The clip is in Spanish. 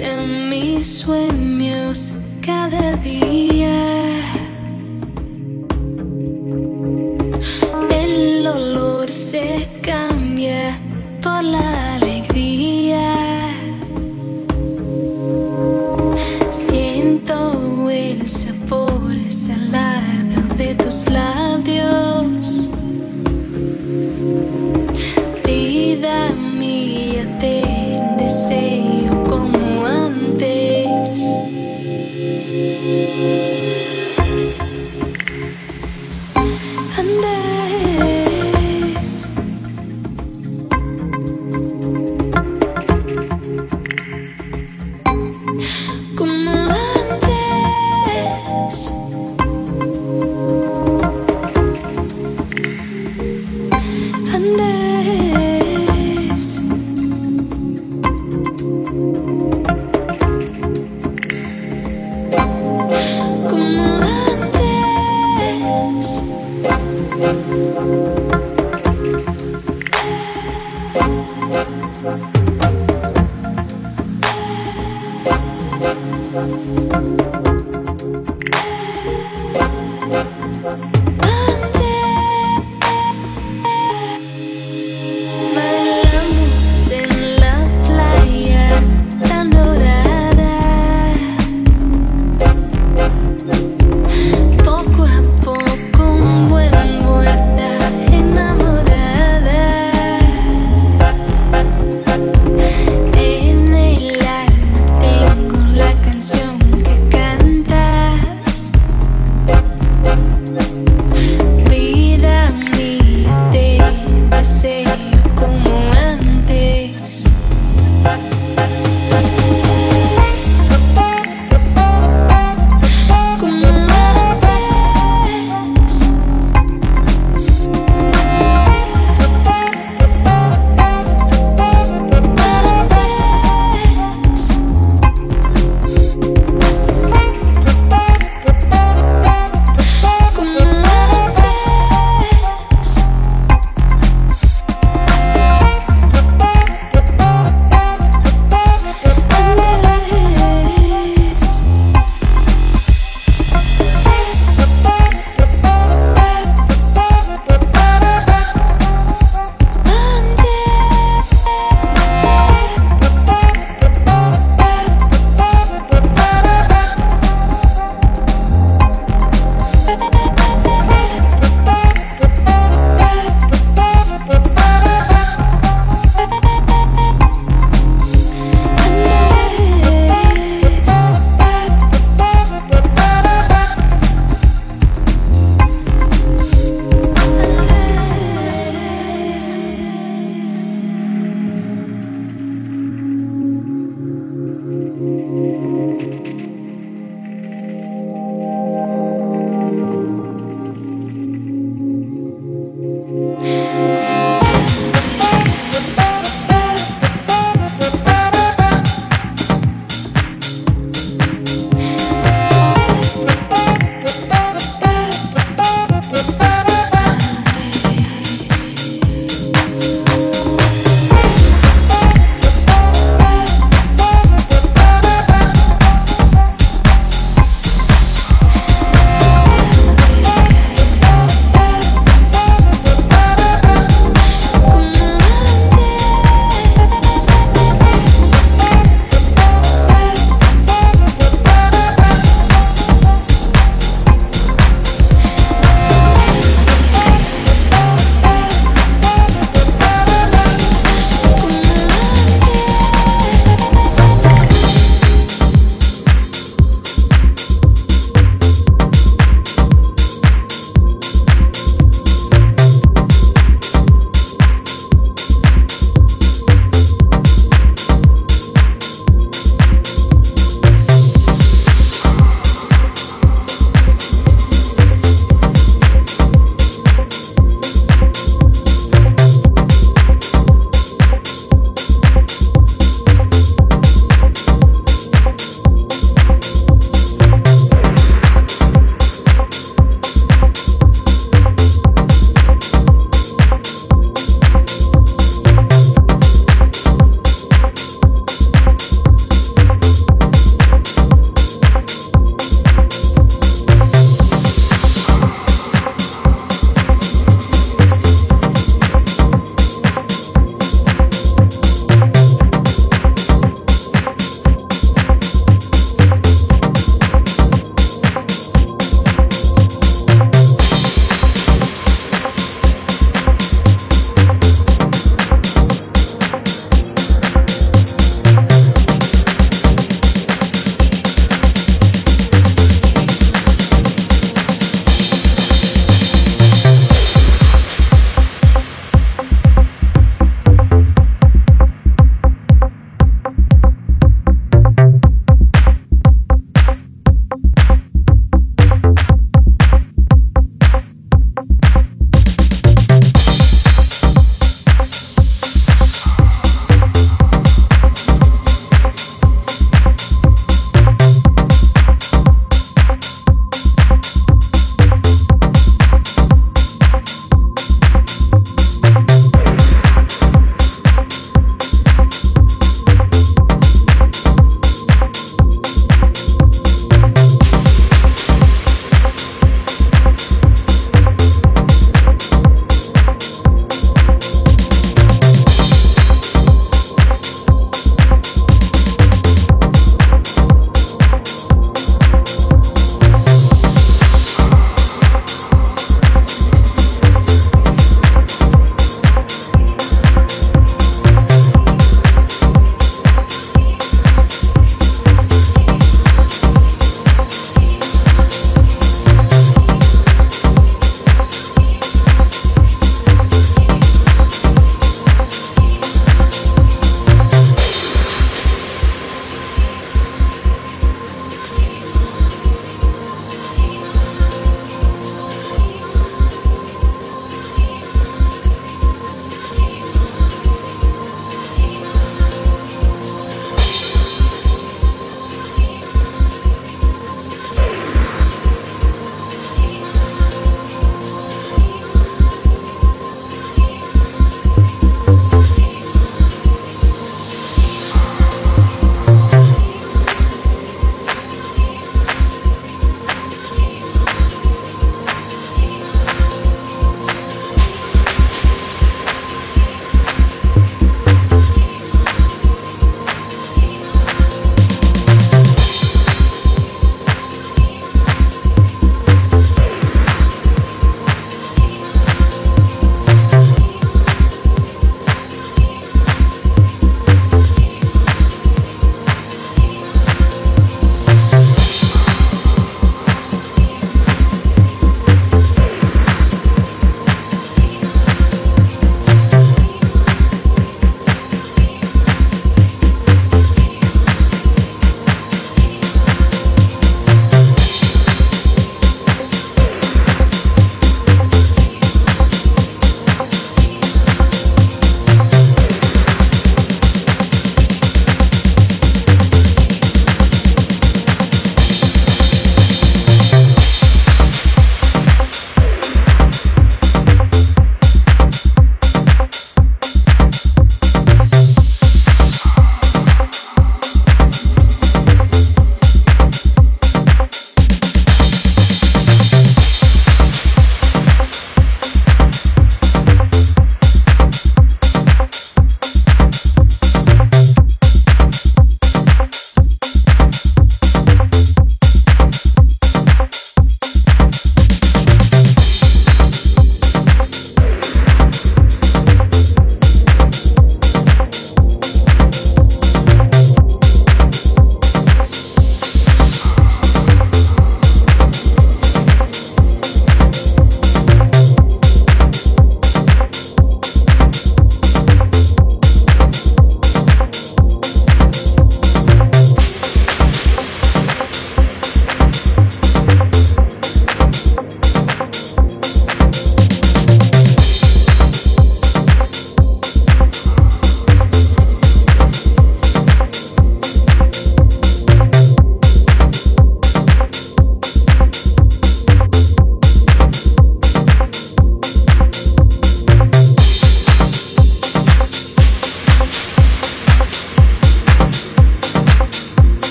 en mis sueños cada día.